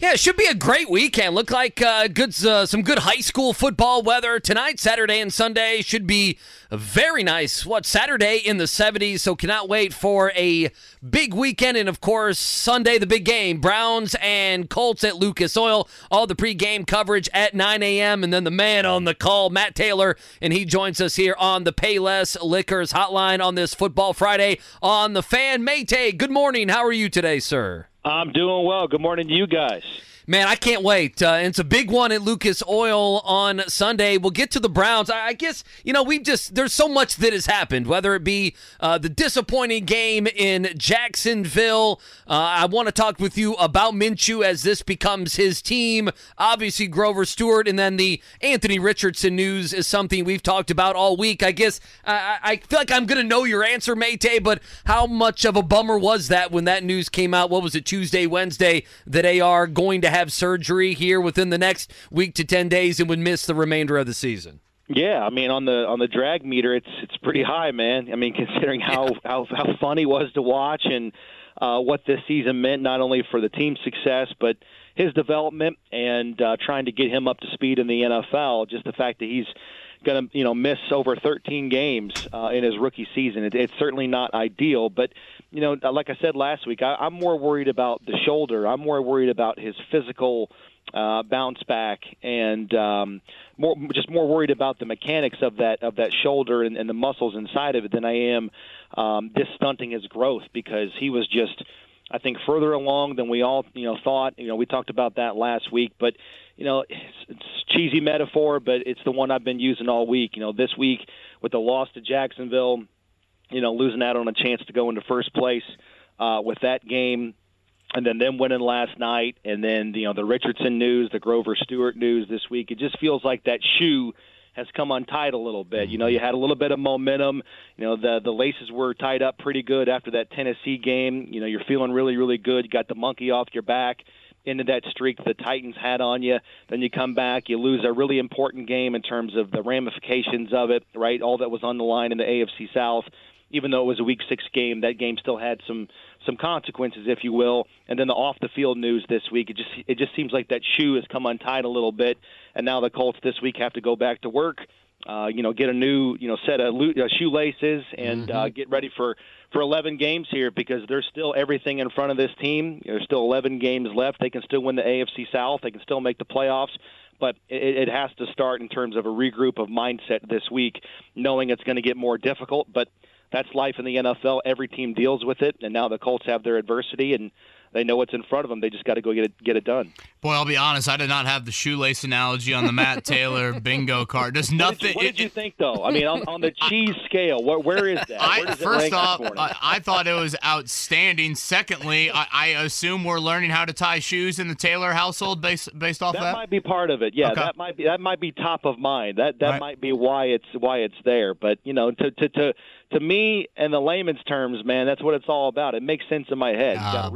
Yeah, it should be a great weekend. Look like uh, good, uh, some good high school football weather tonight, Saturday and Sunday. Should be very nice. What Saturday in the 70s? So cannot wait for a big weekend. And of course, Sunday the big game: Browns and Colts at Lucas Oil. All the pregame coverage at 9 a.m. And then the man on the call, Matt Taylor, and he joins us here on the Payless Liquors Hotline on this Football Friday on the Fan. Matty, good morning. How are you today, sir? I'm doing well. Good morning to you guys. Man, I can't wait. Uh, it's a big one at Lucas Oil on Sunday. We'll get to the Browns. I, I guess, you know, we've just, there's so much that has happened, whether it be uh, the disappointing game in Jacksonville. Uh, I want to talk with you about Minshew as this becomes his team. Obviously, Grover Stewart, and then the Anthony Richardson news is something we've talked about all week. I guess I, I feel like I'm going to know your answer, Matty, but how much of a bummer was that when that news came out? What was it, Tuesday, Wednesday, that are going to have have surgery here within the next week to 10 days and would miss the remainder of the season. Yeah, I mean on the on the drag meter, it's it's pretty high, man. I mean, considering how yeah. how how fun he was to watch and uh, what this season meant, not only for the team's success but his development and uh, trying to get him up to speed in the NFL. Just the fact that he's going to you know miss over 13 games uh, in his rookie season. It, it's certainly not ideal, but you know, like I said last week, I, I'm more worried about the shoulder. I'm more worried about his physical uh, bounce back and um, more just more worried about the mechanics of that of that shoulder and, and the muscles inside of it than I am um, this stunting his growth because he was just I think further along than we all you know thought. You know, we talked about that last week, but you know, it's, it's cheesy metaphor, but it's the one I've been using all week. You know, this week with the loss to Jacksonville, you know, losing out on a chance to go into first place uh, with that game, and then them winning last night, and then you know the Richardson news, the Grover Stewart news this week. It just feels like that shoe has come untied a little bit. You know, mm-hmm. you had a little bit of momentum. You know, the the laces were tied up pretty good after that Tennessee game. You know, you're feeling really really good. You got the monkey off your back into that streak the Titans had on you. Then you come back, you lose a really important game in terms of the ramifications of it, right? All that was on the line in the AFC South. Even though it was a Week Six game, that game still had some some consequences, if you will. And then the off the field news this week, it just it just seems like that shoe has come untied a little bit, and now the Colts this week have to go back to work. Uh, you know, get a new you know set of lo- uh, shoelaces and mm-hmm. uh, get ready for for 11 games here because there's still everything in front of this team. There's still 11 games left. They can still win the AFC South. They can still make the playoffs. But it, it has to start in terms of a regroup of mindset this week, knowing it's going to get more difficult. But that's life in the NFL. Every team deals with it, and now the Colts have their adversity, and they know what's in front of them. They just got to go get it get it done. Boy, I'll be honest. I did not have the shoelace analogy on the Matt Taylor bingo card. There's nothing. What did, you, what did you think, though? I mean, on, on the cheese scale, where, where is that? I, first off, I, I, thought it was outstanding. Secondly, I, I, assume we're learning how to tie shoes in the Taylor household based based off that. That might be part of it. Yeah, okay. that might be that might be top of mind. That that right. might be why it's why it's there. But you know, to to to to me, in the layman's terms, man, that's what it's all about. It makes sense in my head. Got to ah,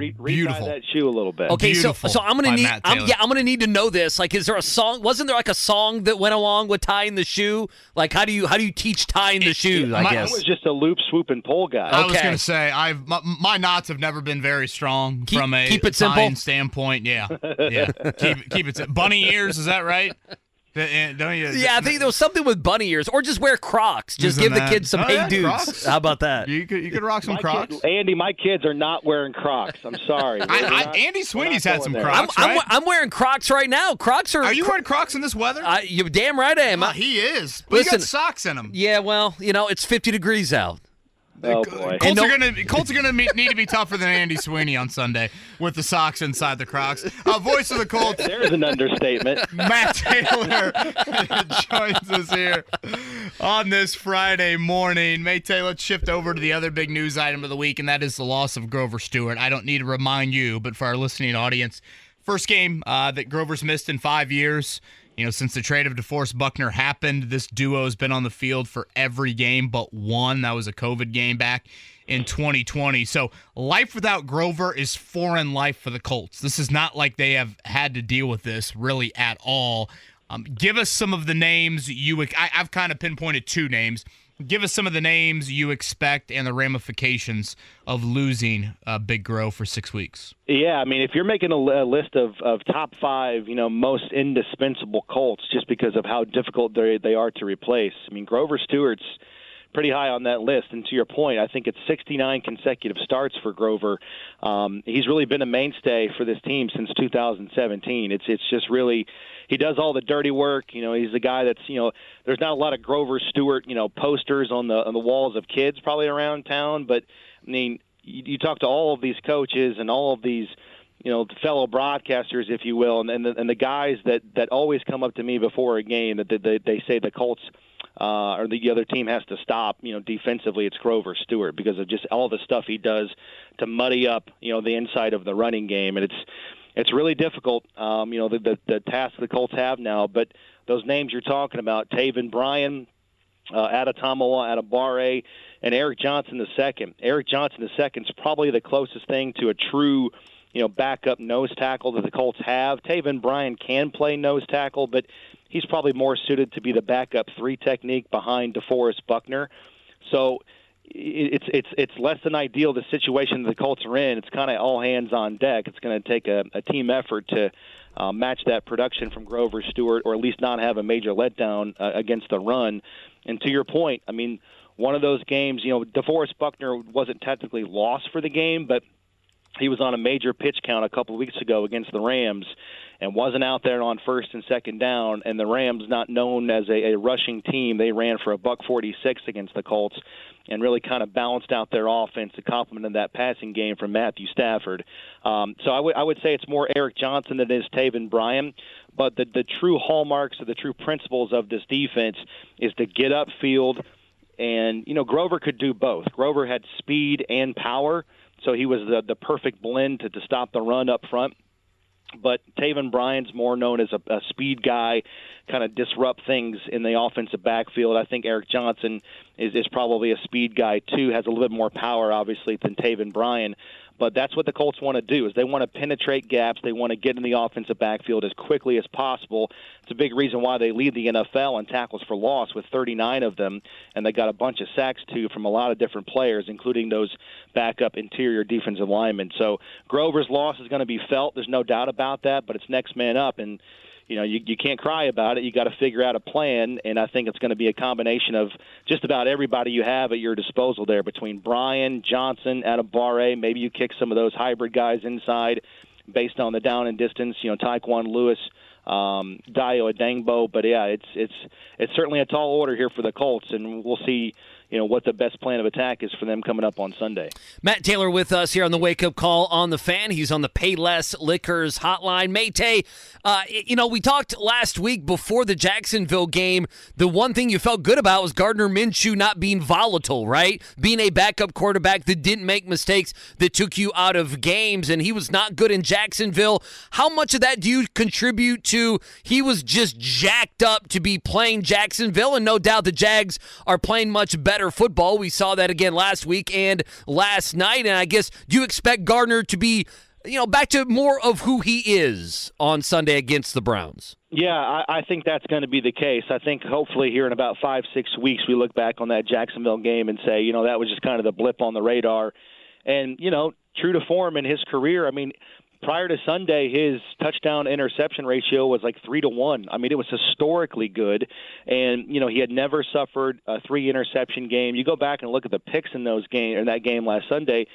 re- retie that shoe a little bit. Okay, beautiful so so I'm gonna need I'm, yeah I'm gonna need to know this. Like, is there a song? Wasn't there like a song that went along with tying the shoe? Like, how do you how do you teach tying the shoe? I my, guess I was just a loop, swoop, and pull guy. I was gonna say I've my, my, knots have never been very strong keep, from a keep it simple standpoint. Yeah, yeah. keep keep it bunny ears. Is that right? Don't you, yeah, I think there was something with bunny ears, or just wear Crocs. Just give that. the kids some oh, hey yeah, dudes. Crocs. How about that? You could you could rock some my Crocs. Kid, Andy, my kids are not wearing Crocs. I'm sorry. I, I, Andy Sweeney's had some there. Crocs. I'm, right? I'm, I'm, wearing Crocs right now. Crocs are. Are you wearing Crocs in this weather? Uh, you damn right I am. Uh, he is. But Listen, got socks in them. Yeah, well, you know it's 50 degrees out. Oh boy! Colts are gonna Colts are gonna need to be tougher than Andy Sweeney on Sunday with the socks inside the Crocs. A voice of the Colts. There's an understatement. Matt Taylor joins us here on this Friday morning. Matty, let's shift over to the other big news item of the week, and that is the loss of Grover Stewart. I don't need to remind you, but for our listening audience, first game uh, that Grover's missed in five years. You know, since the trade of DeForest Buckner happened, this duo has been on the field for every game but one. That was a COVID game back in 2020. So life without Grover is foreign life for the Colts. This is not like they have had to deal with this really at all. Um, give us some of the names you. I, I've kind of pinpointed two names give us some of the names you expect and the ramifications of losing uh, Big Grow for six weeks. Yeah, I mean, if you're making a, a list of, of top five, you know, most indispensable Colts, just because of how difficult they they are to replace. I mean, Grover Stewart's pretty high on that list. And to your point, I think it's 69 consecutive starts for Grover. Um, he's really been a mainstay for this team since 2017. It's it's just really he does all the dirty work. You know, he's the guy that's you know there's not a lot of Grover Stewart you know posters on the on the walls of kids probably around town, but I mean you, you talk to all of these coaches and all of these you know fellow broadcasters, if you will, and and the, and the guys that that always come up to me before a game that they, they say the Colts uh, or the other team has to stop, you know, defensively, it's Grover Stewart because of just all the stuff he does to muddy up, you know, the inside of the running game, and it's it's really difficult, um, you know, the, the the task the Colts have now. But those names you're talking about, Taven Bryan, uh, Adetomiwa, Adebawore, and Eric Johnson the second. Eric Johnson the second is probably the closest thing to a true you know, backup nose tackle that the Colts have. Taven Bryan can play nose tackle, but he's probably more suited to be the backup three technique behind DeForest Buckner. So it's it's it's less than ideal the situation the Colts are in. It's kind of all hands on deck. It's going to take a, a team effort to uh, match that production from Grover Stewart, or at least not have a major letdown uh, against the run. And to your point, I mean, one of those games, you know, DeForest Buckner wasn't technically lost for the game, but he was on a major pitch count a couple of weeks ago against the Rams and wasn't out there on first and second down. And the Rams, not known as a, a rushing team, they ran for a buck 46 against the Colts and really kind of balanced out their offense to complement that passing game from Matthew Stafford. Um, so I would I would say it's more Eric Johnson than it is Taven Bryan. But the the true hallmarks or the true principles of this defense is to get upfield. And you know Grover could do both. Grover had speed and power so he was the, the perfect blend to, to stop the run up front. But Taven Bryan's more known as a, a speed guy, kind of disrupt things in the offensive backfield. I think Eric Johnson is, is probably a speed guy too, has a little bit more power, obviously, than Taven Bryan. But that's what the Colts want to do is they want to penetrate gaps. They want to get in the offensive backfield as quickly as possible. It's a big reason why they lead the NFL in tackles for loss with 39 of them, and they got a bunch of sacks too from a lot of different players, including those backup interior defensive linemen. So Grover's loss is going to be felt. There's no doubt about that. But it's next man up, and you know, you, you can't cry about it. You got to figure out a plan, and I think it's going to be a combination of just about everybody you have at your disposal there between Brian Johnson, Adebawore. Maybe you kick some of those hybrid guys inside based on the down and distance. You know, Tyquan Lewis, um, Dayo Odeyingbo. But yeah, it's it's it's certainly a tall order here for the Colts, and we'll see you know what the best plan of attack is for them coming up on Sunday. Matt Taylor with us here on the Wake Up Call on the Fan. He's on the Payless Liquors hotline. Matty, uh, you know we talked last week before the Jacksonville game. The one thing you felt good about was Gardner Minshew not being volatile, right? Being a backup quarterback that didn't make mistakes that took you out of games, and he was not good in Jacksonville. How much of that do you contribute to? He was just jacked up to be playing Jacksonville, and no doubt the Jags are playing much better better football. We saw that again last week and last night. And I guess, do you expect Gardner to be, you know, back to more of who he is on Sunday against the Browns? Yeah, I, I think that's going to be the case. I think hopefully here in about five, six weeks, we look back on that Jacksonville game and say, you know, that was just kind of the blip on the radar. And, you know, true to form in his career, I mean, prior to Sunday, his touchdown interception ratio was like three to one. I mean, it was historically good, and you know he had never suffered a three interception game. You go back and look at the picks in those game in that game last Sunday.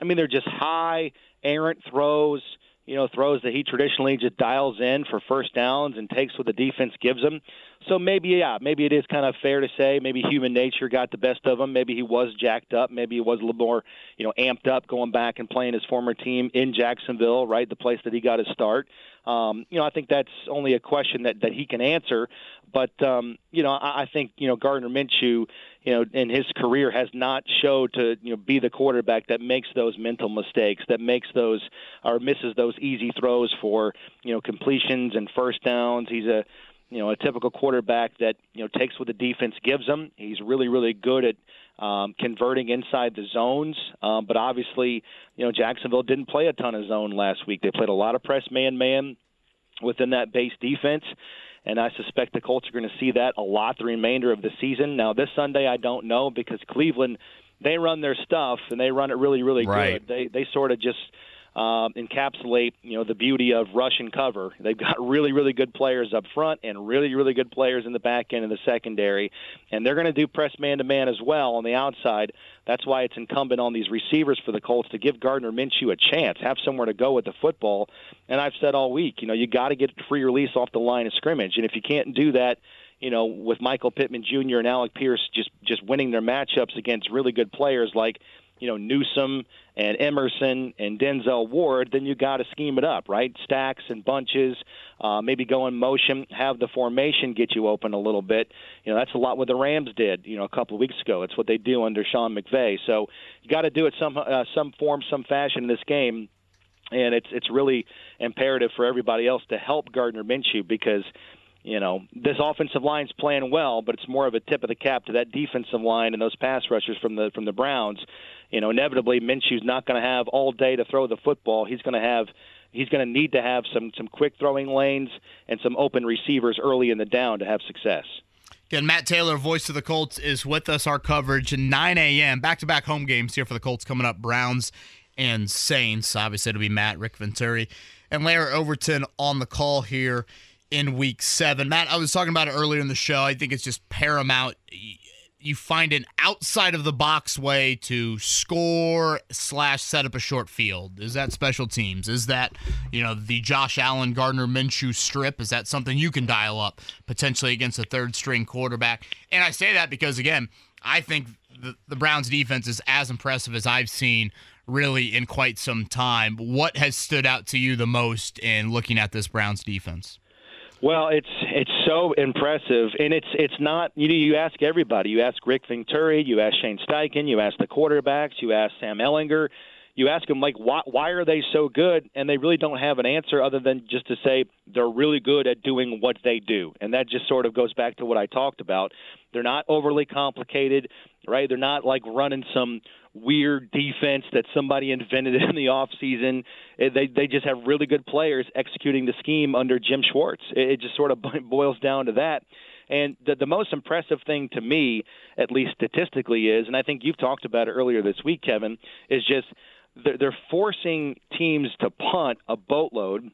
I mean, they're just high errant throws. You know, throws that he traditionally just dials in for first downs and takes what the defense gives him. So maybe, yeah, maybe it is kind of fair to say maybe human nature got the best of him. Maybe he was jacked up. Maybe he was a little more, you know, amped up going back and playing his former team in Jacksonville, right, the place that he got his start. Um, you know, I think that's only a question that that he can answer. But um, you know, I, I think you know Gardner Minshew, you know, in his career has not showed to you know be the quarterback that makes those mental mistakes, that makes those or misses those easy throws for you know completions and first downs. He's a you know, a typical quarterback that you know takes what the defense gives him. He's really, really good at um, converting inside the zones. Um, but obviously, you know, Jacksonville didn't play a ton of zone last week. They played a lot of press man-man within that base defense. And I suspect the Colts are going to see that a lot the remainder of the season. Now, this Sunday, I don't know because Cleveland, they run their stuff and they run it really, really right. good. They they sort of just um, encapsulate you know the beauty of rush and cover. They've got really really good players up front and really really good players in the back end of the secondary, and they're going to do press man to man as well on the outside. That's why it's incumbent on these receivers for the Colts to give Gardner Minshew a chance, have somewhere to go with the football. And I've said all week, you know, you got to get free release off the line of scrimmage, and if you can't do that you know, with Michael Pittman Jr. and Alec Pierce just just winning their matchups against really good players like you know Newsome and Emerson and Denzel Ward, then you got to scheme it up, right? Stacks and bunches, uh, maybe go in motion, have the formation get you open a little bit. You know that's a lot what the Rams did, you know, a couple of weeks ago. It's what they do under Sean McVay. So you got to do it some uh, some form, some fashion in this game. And it's it's really imperative for everybody else to help Gardner Minshew because you know, this offensive line's playing well, but it's more of a tip of the cap to that defensive line and those pass rushers from the from the Browns. You know, inevitably Minshew's not going to have all day to throw the football. He's going to have he's going to need to have some some quick throwing lanes and some open receivers early in the down to have success. Again, Matt Taylor, voice of the Colts, is with us. Our coverage 9 a.m. back to back home games here for the Colts coming up. Browns and Saints. Obviously, it'll be Matt, Rick Venturi, and Larry Overton on the call here in week seven. Matt, I was talking about it earlier in the show. I think it's just paramount. You find an outside of the box way to score slash set up a short field. Is that special teams? Is that, you know, the Josh Allen Gardner Minshew strip? Is that something you can dial up potentially against a third string quarterback? And I say that because, again, I think the, the Browns defense is as impressive as I've seen really in quite some time. What has stood out to you the most in looking at this Browns defense? Well, it's it's so impressive, and it's it's not. You know, you ask everybody. You ask Rick Venturi, you ask Shane Steichen, you ask the quarterbacks, you ask Sam Ehlinger, You ask them like, why why are they so good? And they really don't have an answer other than just to say they're really good at doing what they do, and that just sort of goes back to what I talked about. They're not overly complicated, right? They're not like running some weird defense that somebody invented in the off season. Eh, they they just have really good players executing the scheme under Jim Schwartz. It just sort of boils down to that. And the the most impressive thing to me, at least statistically, is, and I think you've talked about it earlier this week, Kevin, is just they're, they're forcing teams to punt a boatload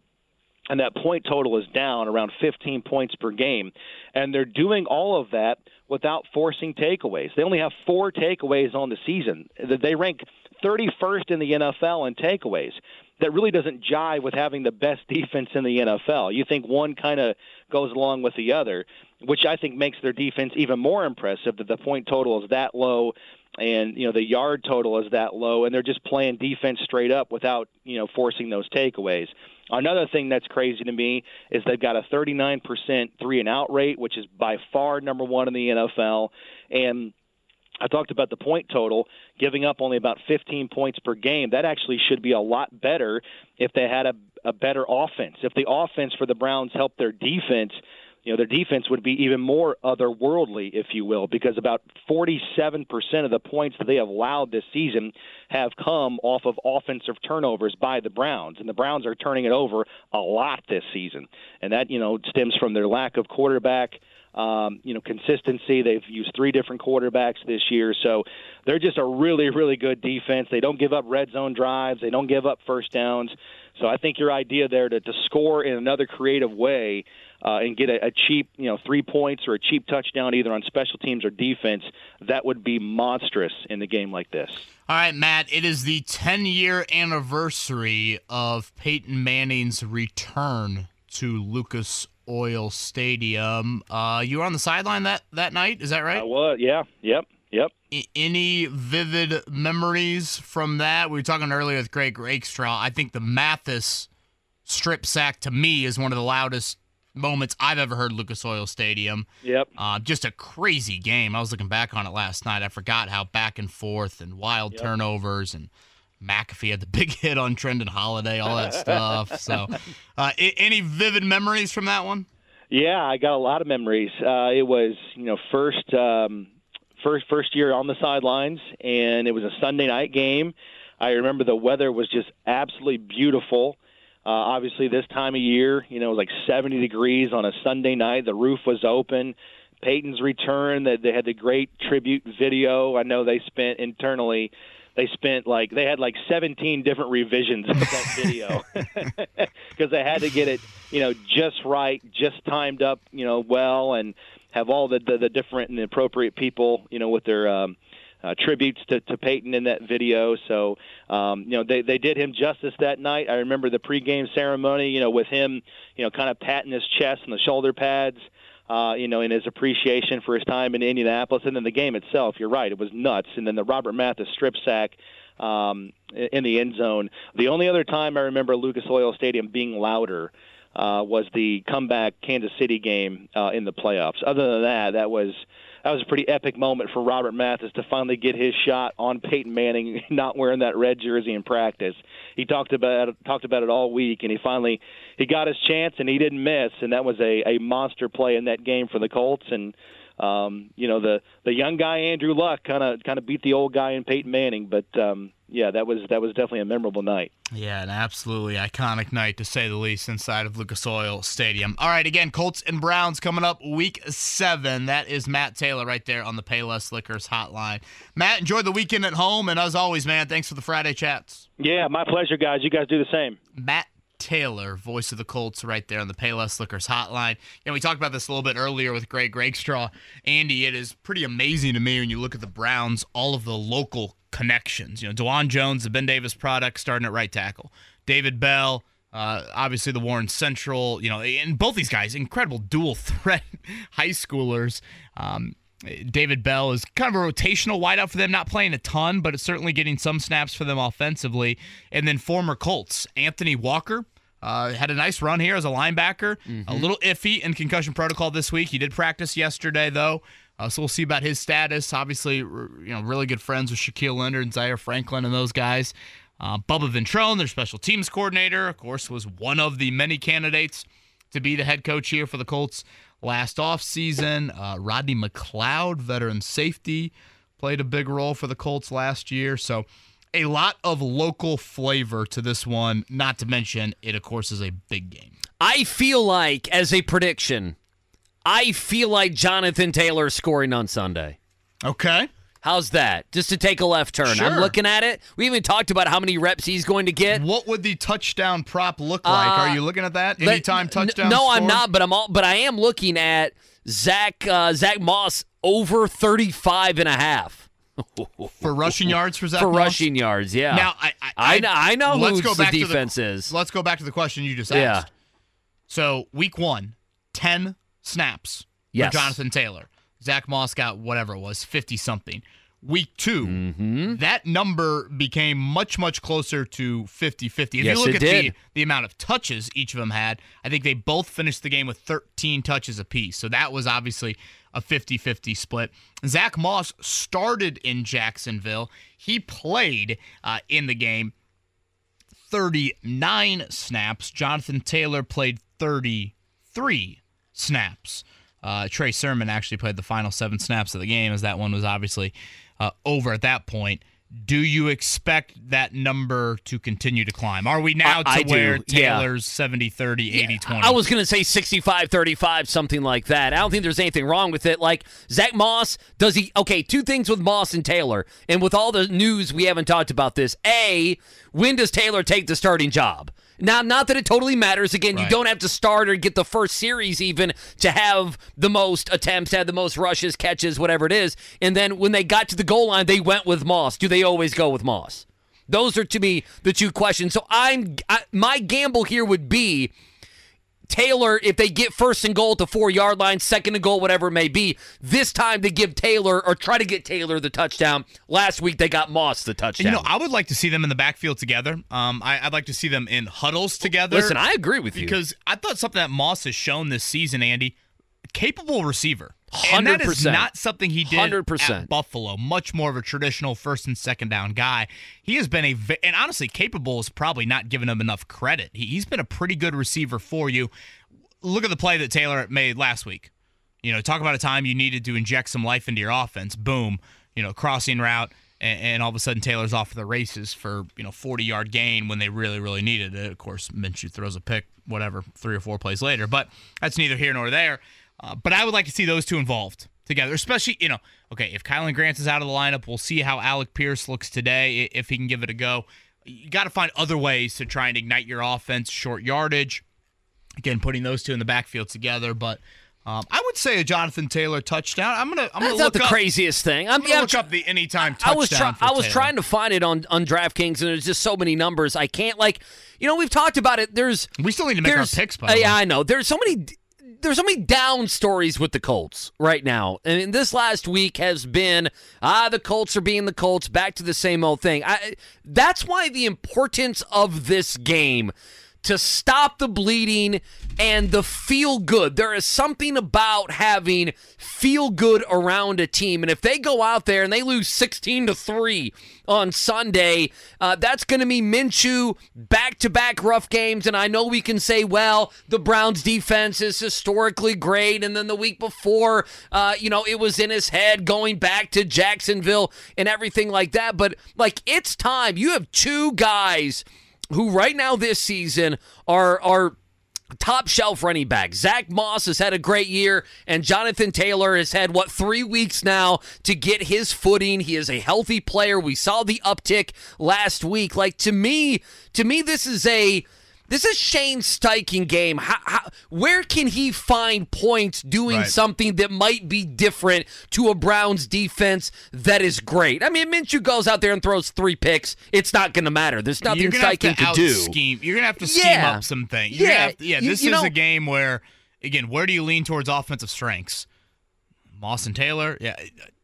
and that point total is down around 15 points per game. And they're doing all of that without forcing takeaways. They only have four takeaways on the season. They rank 31st in the NFL in takeaways. That really doesn't jive with having the best defense in the NFL. You think one kind of goes along with the other, which I think makes their defense even more impressive that the point total is that low and you know the yard total is that low and they're just playing defense straight up without you know forcing those takeaways another thing that's crazy to me is they've got a 39% three and out rate which is by far number one in the NFL and I talked about the point total, giving up only about 15 points per game. That actually should be a lot better if they had a, a better offense. If the offense for the Browns helped their defense, you know, their defense would be even more otherworldly, if you will, because about 47% of the points that they have allowed this season have come off of offensive turnovers by the Browns. And the Browns are turning it over a lot this season. And that, you know, stems from their lack of quarterback. Um, you know, consistency. They've used three different quarterbacks this year, so they're just a really, really good defense. They don't give up red zone drives. They don't give up first downs. So I think your idea there to, to score in another creative way uh, and get a, a cheap, you know, three points or a cheap touchdown either on special teams or defense, that would be monstrous in the game like this. All right, Matt, it is the 10 year anniversary of Peyton Manning's return to Lucas Oil Stadium. Uh, you were on the sideline that, that night, is that right? I was, yeah, yep. Yep. Any vivid memories from that? We were talking earlier with Greg Rakestraw. I think the Mathis strip sack to me is one of the loudest moments I've ever heard Lucas Oil Stadium. Yep. Uh, just a crazy game. I was looking back on it last night. I forgot how back and forth and wild yep. turnovers and McAfee had the big hit on Trindon Holliday, all that stuff. So, uh, any vivid memories from that one? Yeah, I got a lot of memories. Uh, it was you know first um, first first year on the sidelines, and it was a Sunday night game. I remember the weather was just absolutely beautiful. Uh, obviously, this time of year, you know, it was like 70 degrees on a Sunday night. The roof was open. Peyton's return, that they had the great tribute video. I know they spent internally they spent like they had like 17 different revisions of that video because they had to get it you know just right just timed up you know well and have all the the, the different and appropriate people you know with their um uh, tributes to, to Peyton in that video. So, um, you know, they, they did him justice that night. I remember the pregame ceremony, you know, with him, you know, kind of patting his chest and the shoulder pads uh, you know, in his appreciation for his time in Indianapolis, and then the game itself. You're right; it was nuts. And then the Robert Mathis strip sack um, in the end zone. The only other time I remember Lucas Oil Stadium being louder uh, was the comeback Kansas City game uh, in the playoffs. Other than that, that was that was a pretty epic moment for Robert Mathis to finally get his shot on Peyton Manning, not wearing that red jersey in practice. He talked about it, talked about it all week, and he finally he got his chance and he didn't miss, and that was a a monster play in that game for the Colts and. Um, you know the the young guy Andrew Luck kind of kind of beat the old guy in Peyton Manning, but um, yeah, that was that was definitely a memorable night. Yeah, an absolutely iconic night to say the least inside of Lucas Oil Stadium. All right, again, Colts and Browns coming up week seven. That is Matt Taylor right there on the Payless Liquors hotline. Matt, enjoy the weekend at home, and as always, man, thanks for the Friday chats. Yeah, my pleasure, guys. You guys do the same. Matt Taylor, voice of the Colts, right there on the Payless Liquors hotline. And we talked about this a little bit earlier with Greg Rakestraw. Andy, it is pretty amazing to me when you look at the Browns, all of the local connections. You know, Dawand Jones, the Ben Davis product, starting at right tackle. David Bell, uh, obviously the Warren Central. You know, and both these guys, incredible dual threat high schoolers. Um, David Bell is kind of a rotational wideout for them, not playing a ton, but it's certainly getting some snaps for them offensively. And then former Colts, Anthony Walker, uh, had a nice run here as a linebacker. Mm-hmm. A little iffy in concussion protocol this week. He did practice yesterday, though. Uh, so we'll see about his status. Obviously, you know, really good friends with Shaquille Leonard and Zaire Franklin and those guys. Uh, Bubba Ventrone, their special teams coordinator, of course, was one of the many candidates to be the head coach here for the Colts last offseason. Uh, Rodney McLeod, veteran safety, played a big role for the Colts last year. So a lot of local flavor to this one, not to mention it, of course, is a big game. I feel like, as a prediction, I feel like Jonathan Taylor scoring on Sunday. Okay. How's that? Just to take a left turn. Sure. I'm looking at it. We even talked about how many reps he's going to get. What would the touchdown prop look like? Uh, Are you looking at that? Anytime touchdown? No, score? I'm not. But I'm all. But I am looking at Zach uh, Zach Moss over 35 and a half. for rushing yards for Zach for Moss? rushing yards. Yeah. Now I I, I, know, I know let's who go back the to defense the, is. Let's go back to the question you just asked. Yeah. So week one, 10 snaps yes. for Jonathan Taylor. Zach Moss got whatever it was, 50 something. Week 2 mm-hmm. that number became much, much closer to 50 50. If yes, you look it at did. The, the amount of touches each of them had, I think they both finished the game with 13 touches apiece. So that was obviously a 50 50 split. Zach Moss started in Jacksonville. He played uh, in the game 39 snaps. Jonathan Taylor played 33 snaps. Uh, Trey Sermon actually played the final seven snaps of the game, as that one was obviously uh, over at that point. Do you expect that number to continue to climb? Are we now I, to I where do. Yeah. Taylor's 70 30, 80 20? I was going to say 65 35, something like that. I don't think there's anything wrong with it. Like, Zach Moss, does he. Okay, two things with Moss and Taylor. And with all the news, we haven't talked about this. A, when does Taylor take the starting job? Now, not that it totally matters. Again, Right. you don't have to start or get the first series even to have the most attempts, to have the most rushes, catches, whatever it is. And then when they got to the goal line, they went with Moss. Do they always go with Moss? Those are to me the two questions. So I'm I, my gamble here would be Taylor, if they get first and goal at the four yard line, second and goal, whatever it may be, this time they give Taylor or try to get Taylor the touchdown. Last week they got Moss the touchdown. You know, I would like to see them in the backfield together. Um, I, I'd like to see them in huddles together. Listen, I agree with you. because I thought something that Moss has shown this season, Andy, capable receiver. And that is 100%. not something he did 100%. at Buffalo. Much more of a traditional first and second down guy. He has been a and honestly, capable is probably not giving him enough credit. He, he's been a pretty good receiver for you. look at the play that Taylor made last week. You know, talk about a time you needed to inject some life into your offense. Boom, you know, crossing route, and, all of a sudden Taylor's off the races for you know 40 yard gain when they really really needed it. Of course, Minshew throws a pick, whatever, three or four plays later. But that's neither here nor there. Uh, but I would like to see those two involved together, especially you know, okay, if Kylen Grant is out of the lineup, we'll see how Alec Pierce looks today if he can give it a go. You got to find other ways to try and ignite your offense, short yardage. Again, putting those two in the backfield together, but um, I would say a Jonathan Taylor touchdown. I'm gonna. I'm That's gonna not look the up, craziest thing. I'm, I'm gonna yeah, look try- up the anytime I touchdown. was trying. for I was trying to find it on on DraftKings, and there's just so many numbers. I can't like, you know, we've talked about it. There's We still need to make our picks. By uh, yeah. I know. There's so many. There's so many down stories with the Colts right now, and this last week has been ah the Colts are being the Colts, back to the same old thing. I, that's why the importance of this game to stop the bleeding and the feel good. There is something about having feel good around a team. And if they go out there and they lose 16 to 3 on Sunday, uh, that's going to be Minshew back to back rough games. And I know we can say, well, the Browns defense is historically great. And then the week before, uh, you know, it was in his head going back to Jacksonville and everything like that. But like, it's time. You have two guys who right now this season are are top shelf running back. Zach Moss has had a great year, and Jonathan Taylor has had what three weeks now to get his footing. He is a healthy player. We saw the uptick last week. Like to me, to me, this is a this is Shane Steichen game. How, how, where can he find points doing Right. something that might be different to a Browns defense that is great? I mean, Minshew goes out there and throws three picks. It's not going to matter. There's nothing You're gonna have Steichen to can do. scheme. You're gonna have to scheme Yeah. up some things. You're Yeah. to- yeah. You- This you is know- a game where, again, where do you lean towards offensive strengths? Moss and Taylor. Yeah,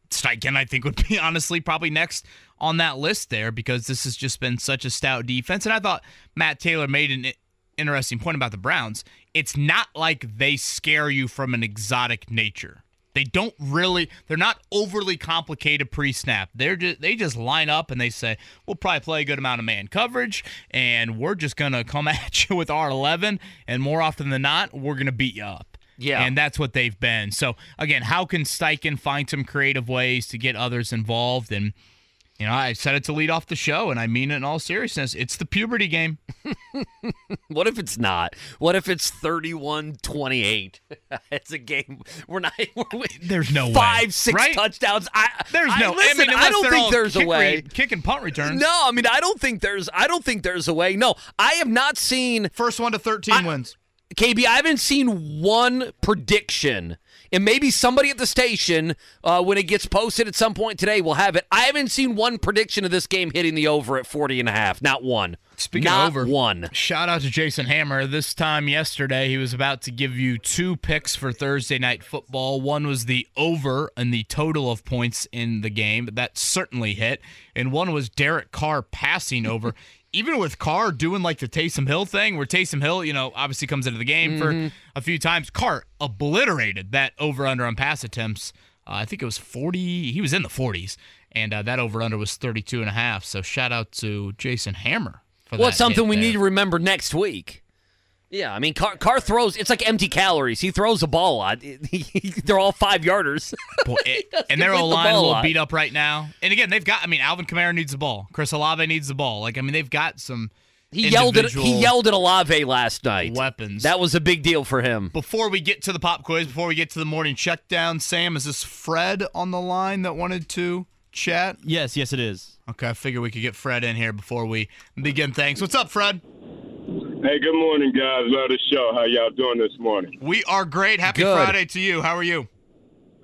Steichen, I think would be honestly probably next on that list there because this has just been such a stout defense. And I thought Matt Taylor made an interesting point about the Browns. It's not like they scare you from an exotic nature. They don't really. They're not overly complicated pre-snap. They're just they just line up and they say we'll probably play a good amount of man coverage, and we're just gonna come at you with our 11, and more often than not, we're gonna beat you up. Yeah. and that's what they've been. So again, how can Steichen find some creative ways to get others involved? And you know, I said it to lead off the show, and I mean it in all seriousness. It's the puberty game. What if it's not? What if it's 31-28? it's a game. We're not. We're, There's no way, five, six right? touchdowns. I There's I, no. Listen, I, mean, I don't think there's a way. re- kick and punt returns. No, I mean I don't think there's. I don't think there's a way. No, I have not seen First one to 13 I- wins. KB. I haven't seen one prediction. And maybe somebody at the station, uh, when it gets posted at some point today, will have it. I haven't seen one prediction of this game hitting the over at 40 and a half. Not one. Speaking Not of over, one. Shout out to Jason Hammer. This time yesterday, he was about to give you two picks for Thursday night football. One was the over and the total of points in the game. That certainly hit. And one was Derek Carr passing over. Even with Carr doing like the Taysom Hill thing, where Taysom Hill, you know, obviously comes into the game for a few times, Carr obliterated that over under on pass attempts. Uh, I think it was 40. He was in the 40s. And uh, that over under was 32 and a half. So shout out to Jason Hammer for Well, it's something we there. need to remember next week. Yeah, I mean, Carr, Carr throws. It's like empty calories. He throws the ball a lot. They're all five yarders. Boy, it- and their get the line a little beat up right now. And again, they've got. I mean, Alvin Kamara needs the ball. Chris Olave needs the ball. Like I mean, they've got some. He yelled at he yelled at Olave last night. weapons. That was a big deal for him. Before we get to the pop quiz, before we get to the morning check down, Sam, is this Fred on the line that wanted to chat? Yes, yes, it is. Okay, I figure we could get Fred in here before we begin. Thanks. What's up, Fred? Hey, good morning, guys. Love the show. How y'all doing this morning? We are great. Happy Good. Friday to you. How are you?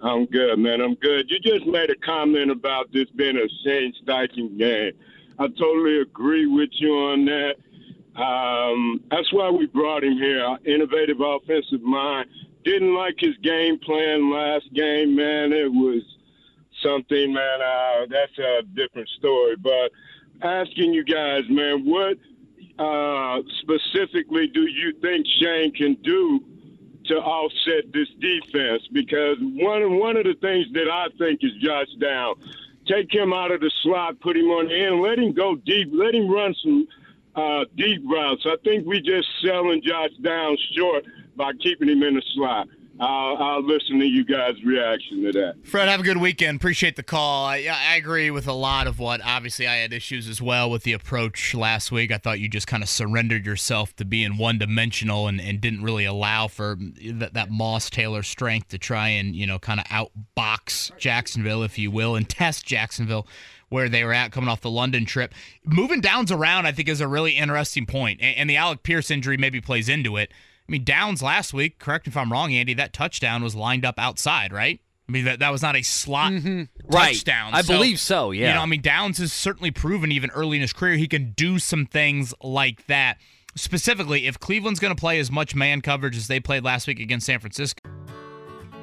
I'm good, man. I'm good. You just made a comment about this being a Shane Steichen game. I totally agree with you on that. Um, that's why we brought him here. Our innovative offensive mind. Didn't like his game plan last game, man. It was something, man. Uh, that's a different story. But asking you guys, man, what uh, specifically do you think Shane can do to offset this defense? Because one one of the things that I think is Josh Downs, take him out of the slot, put him on the end, let him go deep, let him run some uh, deep routes. I think we just selling Josh Downs short by keeping him in the slot. I'll, I'll, listen to you guys' reaction to that. Fred, have a good weekend. Appreciate the call. I, I, agree with a lot of what. Obviously, I had issues as well with the approach last week. I thought you just kind of surrendered yourself to being one dimensional and, and didn't really allow for that, that Moss Taylor strength to try and you know kind of outbox Jacksonville, if you will, and test Jacksonville where they were at coming off the London trip. Moving Downs around, I think, is a really interesting point, and, and the Alec Pierce injury maybe plays into it. I mean, Downs last week, correct me if I'm wrong, Andy, that touchdown was lined up outside, right? I mean, that, that was not a slot mm-hmm. touchdown. Right. I so, believe so, yeah. You know, I mean, Downs has certainly proven even early in his career he can do some things like that. Specifically, if Cleveland's going to play as much man coverage as they played last week against San Francisco.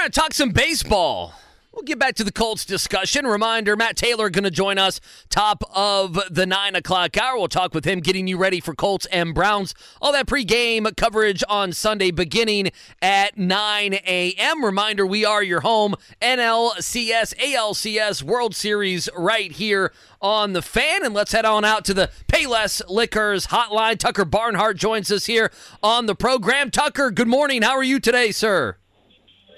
right, talk some baseball. We'll get back to the Colts discussion. Reminder Matt Taylor going to join us top of the 9 o'clock hour. We'll talk with him, getting you ready for Colts and Browns. All that pregame coverage on Sunday beginning at 9 a.m. Reminder we are your home NLCS, ALCS World Series right here on the fan. And let's head on out to the Payless Liquors hotline. Tucker Barnhart joins us here on the program. Tucker, good morning. How are you today, sir?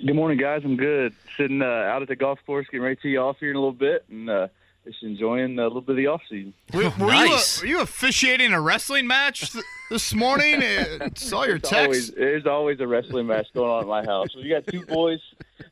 Good morning, guys. I'm good. Sitting uh, out at the golf course, getting ready to tee off here in a little bit, and uh, just enjoying a little bit of the off season. Were, were nice. You, were you officiating a wrestling match this morning? saw your text. Always, there's always a wrestling match going on at my house. So you got two boys,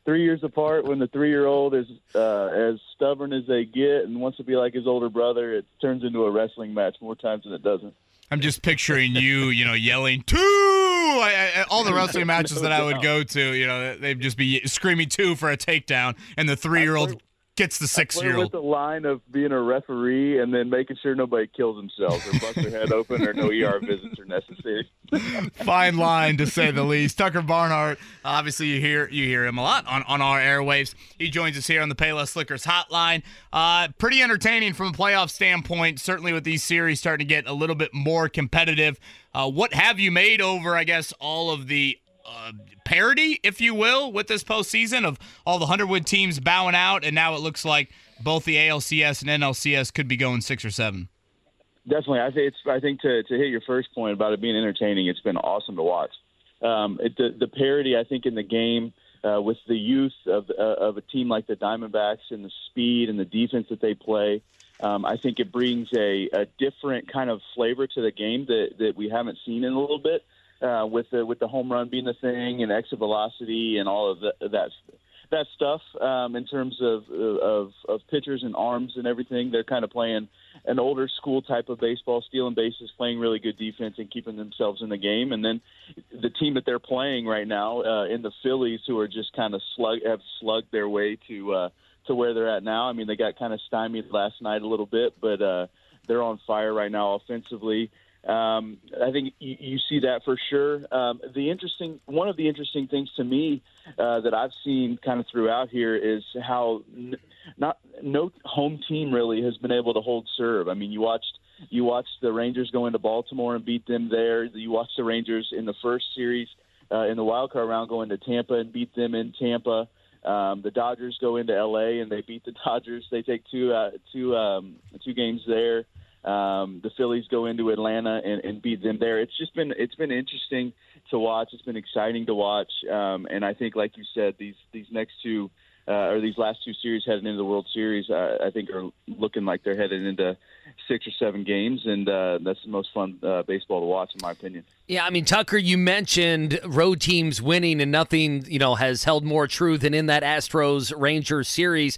three years apart. When the three-year-old is uh, as stubborn as they get and wants to be like his older brother, it turns into a wrestling match more times than it doesn't. I'm just picturing you, you know, yelling two. I, I, all the wrestling matches that I would go to, you know, they'd just be screaming two for a takedown, and the three year old gets the six year old. With the line of being a referee and then making sure nobody kills themselves or busts their head open or no ER visits are necessary. Fine line to say the least. Tucker Barnhart, obviously you hear you hear him a lot on, on our airwaves. He joins us here on the Payless Liquors hotline. Uh, pretty entertaining from a playoff standpoint, certainly with these series starting to get a little bit more competitive. Uh, what have you made over, I guess, all of the uh, parity, if you will, with this postseason of all the Hundredwood teams bowing out, and now it looks like both the ALCS and NLCS could be going six or seven. Definitely, I think it's. I think to to hit your first point about it being entertaining, it's been awesome to watch. Um, it, the the parity, I think, in the game uh, with the youth of uh, of a team like the Diamondbacks and the speed and the defense that they play. Um, I think it brings a, a different kind of flavor to the game that, that we haven't seen in a little bit uh, with the with the home run being the thing and exit velocity and all of that that stuff um, in terms of, of of pitchers and arms and everything. They're kind of playing an older school type of baseball, stealing bases, playing really good defense, and keeping themselves in the game. And then the team that they're playing right now uh, in the Phillies, who are just kind of slug have slugged their way to uh, to where they're at now. I mean, they got kind of stymied last night a little bit, but uh, they're on fire right now offensively. Um, I think you, you, see that for sure. Um, the interesting, one of the interesting things to me uh, that I've seen kind of throughout here is how n- not no home team really has been able to hold serve. I mean, you watched you watched the Rangers go into Baltimore and beat them there. You watched the Rangers in the first series uh, in the wild card round go into Tampa and beat them in Tampa. Um, the Dodgers go into LA and they beat the Dodgers. They take two uh, two um, two games there. Um, the Phillies go into Atlanta and, and beat them there. It's just been it's been interesting to watch. It's been exciting to watch, um, and I think, like you said, these these next two uh, or these last two series heading into the World Series, uh, I think are looking like they're headed into six or seven games, and uh, that's the most fun uh, baseball to watch, in my opinion. Yeah, I mean, Tucker, you mentioned road teams winning, and nothing you know has held more true than in that Astros Rangers series.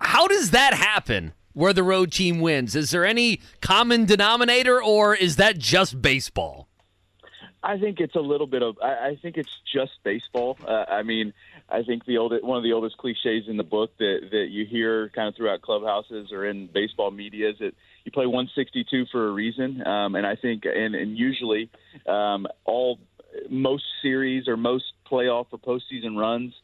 How does that happen? Where the road team wins? Is there any common denominator, or is that just baseball? I think it's a little bit of. I, I think it's just baseball. Uh, I mean, I think the old one of the oldest cliches in the book that that you hear kind of throughout clubhouses or in baseball media is that you play 162 for a reason. Um, and I think, and and usually, um, all most series or most playoff or postseason runs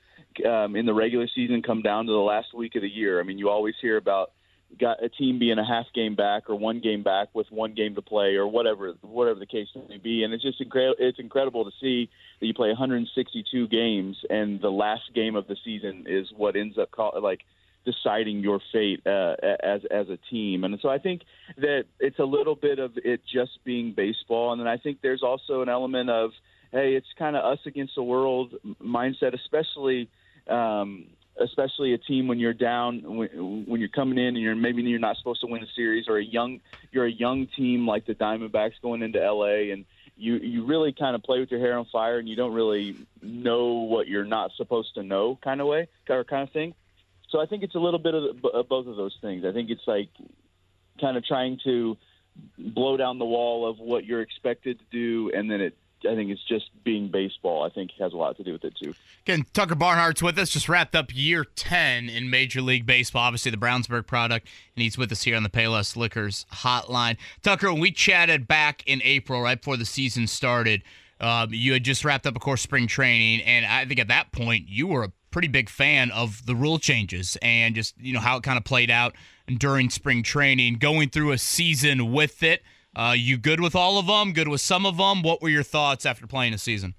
um, in the regular season come down to the last week of the year. I mean, you always hear about got a team being a half game back or one game back with one game to play or whatever whatever the case may be. And it's just incredible it's incredible to see that you play 162 games and the last game of the season is what ends up call, like deciding your fate uh, as as a team. And so I think that it's a little bit of it just being baseball. And then I think there's also an element of hey it's kind of us against the world mindset especially um, especially a team when you're down when, when you're coming in and you're maybe you're not supposed to win a series or a young you're a young team like the Diamondbacks going into LA and you you really kind of play with your hair on fire and you don't really know what you're not supposed to know kind of way or kind of thing. So I think it's a little bit of, the, of both of those things. I think it's like kind of trying to blow down the wall of what you're expected to do and then it I think it's just being baseball. I think has a lot to do with it too. Again, Tucker Barnhart's with us. Just wrapped up year ten in Major League Baseball. Obviously, the Brownsburg product, and he's with us here on the Payless Liquors Hotline. Tucker, when we chatted back in April, right before the season started, um, you had just wrapped up, of course, spring training, and I think at that point you were a pretty big fan of the rule changes and just you know how it kind of played out during spring training, going through a season with it. Uh, you good with all of them? Good with some of them? What were your thoughts after playing a season?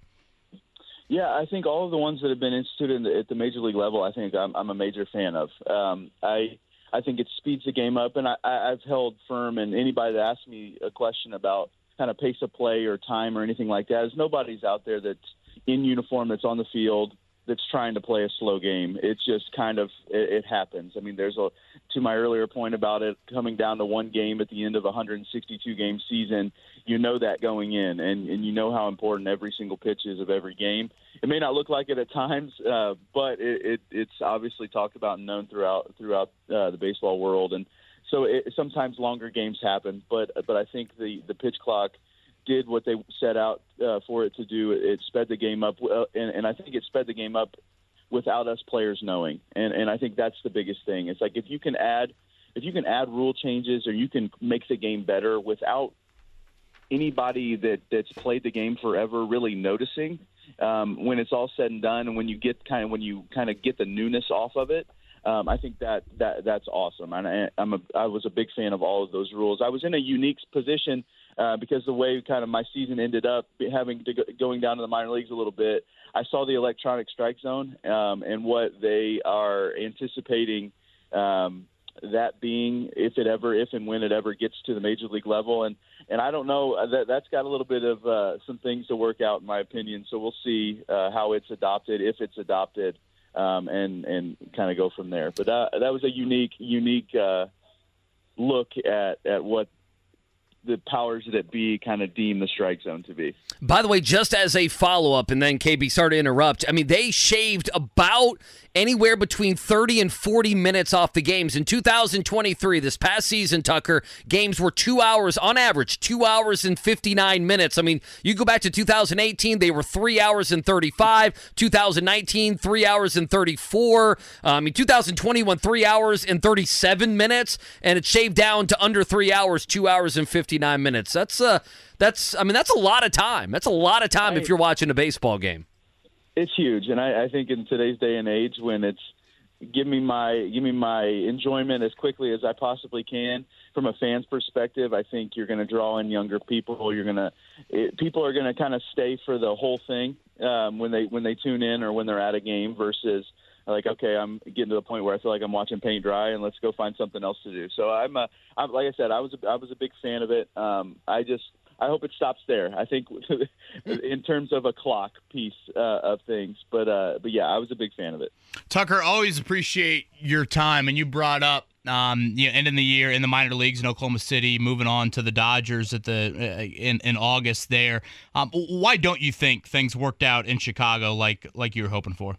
Yeah, I think all of the ones that have been instituted the, at the major league level, I think I'm, I'm a major fan of. Um, I I think it speeds the game up, and I, I've held firm. And anybody that asks me a question about kind of pace of play or time or anything like that, is nobody's out there that's in uniform that's on the field that's trying to play a slow game. It's just kind of it, it happens. I mean, there's a to my earlier point about it coming down to one game at the end of a 162 game season. You know that going in, and and you know how important every single pitch is of every game. It may not look like it at times, uh, but it, it it's obviously talked about and known throughout throughout uh, the baseball world, and so it, sometimes longer games happen. But but I think the the pitch clock did what they set out uh, for it to do. It sped the game up, uh, and, and I think it sped the game up without us players knowing. And and I think that's the biggest thing. It's like if you can add if you can add rule changes or you can make the game better without anybody that that's played the game forever really noticing um, when it's all said and done and when you get kind of when you kind of get the newness off of it um, I think that that that's awesome and I, I'm a I was a big fan of all of those rules I was in a unique position uh, because the way kind of my season ended up having to go, going down to the minor leagues a little bit, I saw the electronic strike zone um, and what they are anticipating um, that being if it ever, if and when it ever gets to the major league level. And and I don't know uh, that that's got a little bit of uh, some things to work out in my opinion. So we'll see uh, how it's adopted if it's adopted. Um, and and kind of go from there. But uh, that was a unique unique uh, look at at what the powers that be kind of deem the strike zone to be. By the way, just as a follow up, and then KB started to interrupt. I mean, they shaved about anywhere between 30 and 40 minutes off the games. In 2023, this past season, Tucker, games were two hours on average, two hours and 59 minutes. I mean, you go back to 2018, they were three hours and 35. 2019, three hours and 34. Uh, I mean, 2021, three hours and 37 minutes, and it shaved down to under three hours, two hours and 59 minutes. That's uh, that's I mean, that's a lot of time. That's a lot of time if you're watching a baseball game it's huge, and I, I think in today's day and age, when it's give me my give me my enjoyment as quickly as I possibly can from a fan's perspective. I think you're going to draw in younger people. You're going to people are going to kind of stay for the whole thing um, when they when they tune in or when they're at a game versus like okay I'm getting to the point where I feel like I'm watching paint dry and let's go find something else to do. So I'm a I'm like I said I was a, I was a big fan of it. Um, I just I hope it stops there. I think in terms of a clock piece uh, of things, but uh, but yeah, I was a big fan of it. Tucker, always appreciate your time, and you brought up um, you know, ending the year in the minor leagues in Oklahoma City, moving on to the Dodgers at the uh, in in August. There, um, why don't you think things worked out in Chicago like like you were hoping for?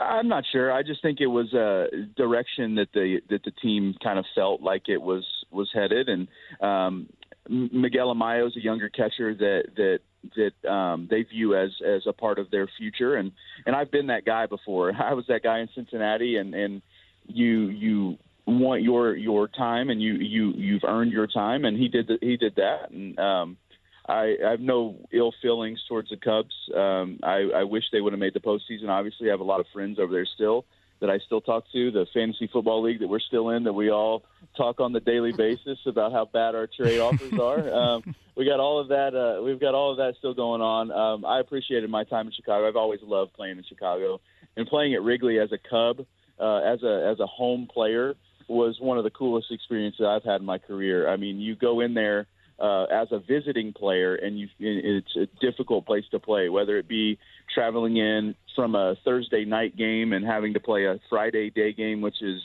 I'm not sure. I just think it was a direction that the that the team kind of felt like it was was headed, and um, Miguel Amaya is a younger catcher that that that um, they view as as a part of their future, and and I've been that guy before. I was that guy in Cincinnati, and and you you want your your time, and you you you've earned your time, and he did the, he did that, and um, I, I have no ill feelings towards the Cubs. Um, I, I wish they would have made the postseason. Obviously, I have a lot of friends over there still that I still talk to. The fantasy football league that we're still in, that we all talk on the daily basis about how bad our trade offers are. Um, we got all of that. Uh, we've got all of that still going on. Um, I appreciated my time in Chicago. I've always loved playing in Chicago, and playing at Wrigley as a Cub, uh, as a as a home player, was one of the coolest experiences I've had in my career. I mean, you go in there uh, as a visiting player, and you, it's a difficult place to play, whether it be traveling in from a Thursday night game and having to play a Friday day game, which is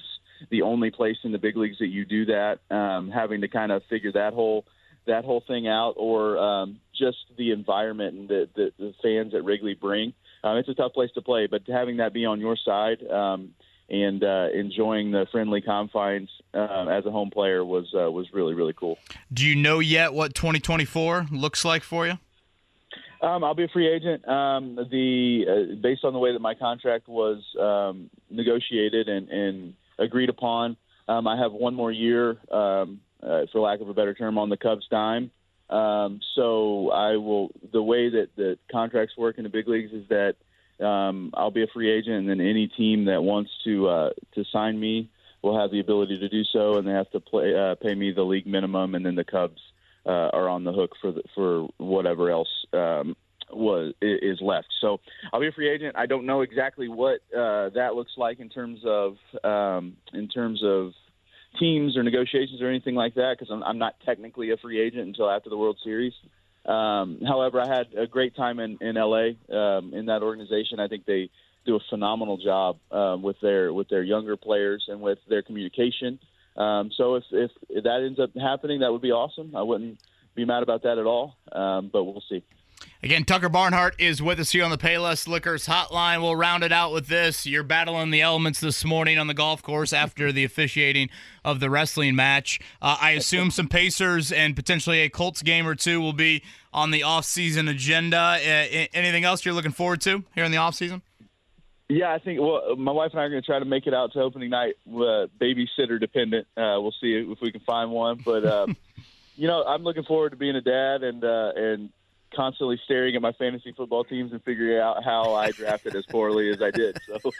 the only place in the big leagues that you do that, um, having to kind of figure that whole that whole thing out, or um, just the environment that the, the fans at Wrigley bring. Um, it's a tough place to play, but having that be on your side um, and uh, enjoying the friendly confines uh, as a home player was uh, was really really cool. Do you know yet what 2024 looks like for you? Um, I'll be a free agent. Um, the uh, based on the way that my contract was um, negotiated and, and agreed upon, um, I have one more year, um, uh, for lack of a better term, on the Cubs' dime. Um, so I will. The way that the contracts work in the big leagues is that um, I'll be a free agent, and then any team that wants to uh, to sign me will have the ability to do so, and they have to play, uh, pay me the league minimum, and then the Cubs uh, are on the hook for the, for whatever else um, was is left. So I'll be a free agent. I don't know exactly what uh, that looks like in terms of um, in terms of teams or negotiations or anything like that because I'm, I'm not technically a free agent until after the World Series. Um, however, I had a great time in in LA um, in that organization. I think they do a phenomenal job um, with their with their younger players and with their communication. Um, so if, if that ends up happening, that would be awesome. I wouldn't be mad about that at all. Um, but we'll see. Again, Tucker Barnhart is with us here on the Payless Liquors Hotline. We'll round it out with this. You're battling the elements this morning on the golf course after the officiating of the wrestling match. Uh, I assume some Pacers and potentially a Colts game or two will be on the off-season agenda. Uh, anything else you're looking forward to here in the off-season? Yeah, I think well, my wife and I are going to try to make it out to opening night, uh, babysitter dependent. Uh, we'll see if we can find one, but uh, you know, I'm looking forward to being a dad and uh, and constantly staring at my fantasy football teams and figuring out how I drafted as poorly as I did. So,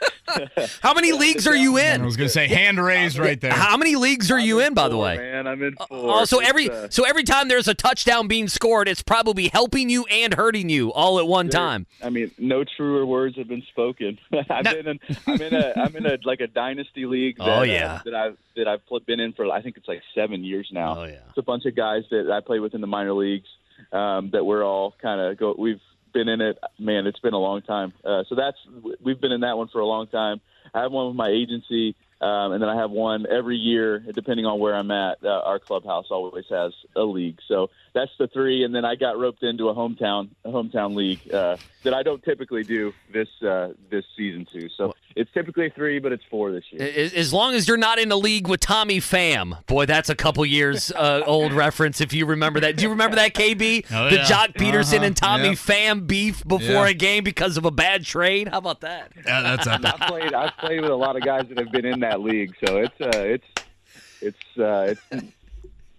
how many leagues are you in? I was going to say hand raised right there. How many leagues are you in, by four, the way? Man, I'm in four. Oh, so every uh, so every time there's a touchdown being scored, it's probably helping you and hurting you all at one time. I mean, no truer words have been spoken. I've No. been in, I'm in a, I'm in a like a dynasty league. That, Oh, uh, yeah. that I've that I've been in for I think it's like seven years now. Oh, yeah. It's a bunch of guys that I play with in the minor leagues. Um, that we're all kind of go. We've been in it. Man, it's been a long time. Uh, so that's we've been in that one for a long time. I have one with my agency. Um, and then I have one every year, depending on where I'm at. Uh, our clubhouse always has a league, so that's the three. And then I got roped into a hometown a hometown league uh, that I don't typically do this uh, this season too. So it's typically three, but it's four this year. As as long as you're not in a league with Tommy Pham, boy, that's a couple years uh, old reference. If you remember that, do you remember that KB? Oh, the yeah. Joc Pederson Uh-huh. and Tommy Yep. Pham beef before Yeah. a game because of a bad trade. How about that? Yeah, that's epic. I've played I've played with a lot of guys that have been in that league, so it's uh, it's it's uh, it's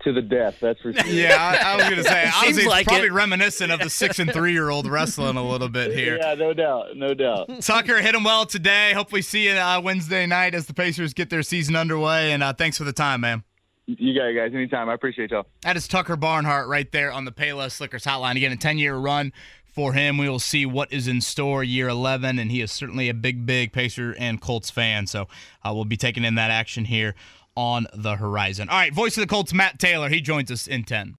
to the death. That's for sure. Yeah, I, I was gonna say. Honestly, it's like probably it. reminiscent of the six and three year old wrestling a little bit here. Yeah, no doubt, no doubt. Tucker, hit him well today. Hopefully, see you uh, Wednesday night as the Pacers get their season underway. And uh, thanks for the time, man. You got it, guys. Anytime. I appreciate y'all. That is Tucker Barnhart right there on the Payless Liquors Hotline. Again, a 10 year run for him. We will see what is in store year 11, and he is certainly a big, big Pacer and Colts fan. So uh, we'll be taking in that action here on the horizon. All right, voice of the Colts, Matt Taylor. He joins us in 10.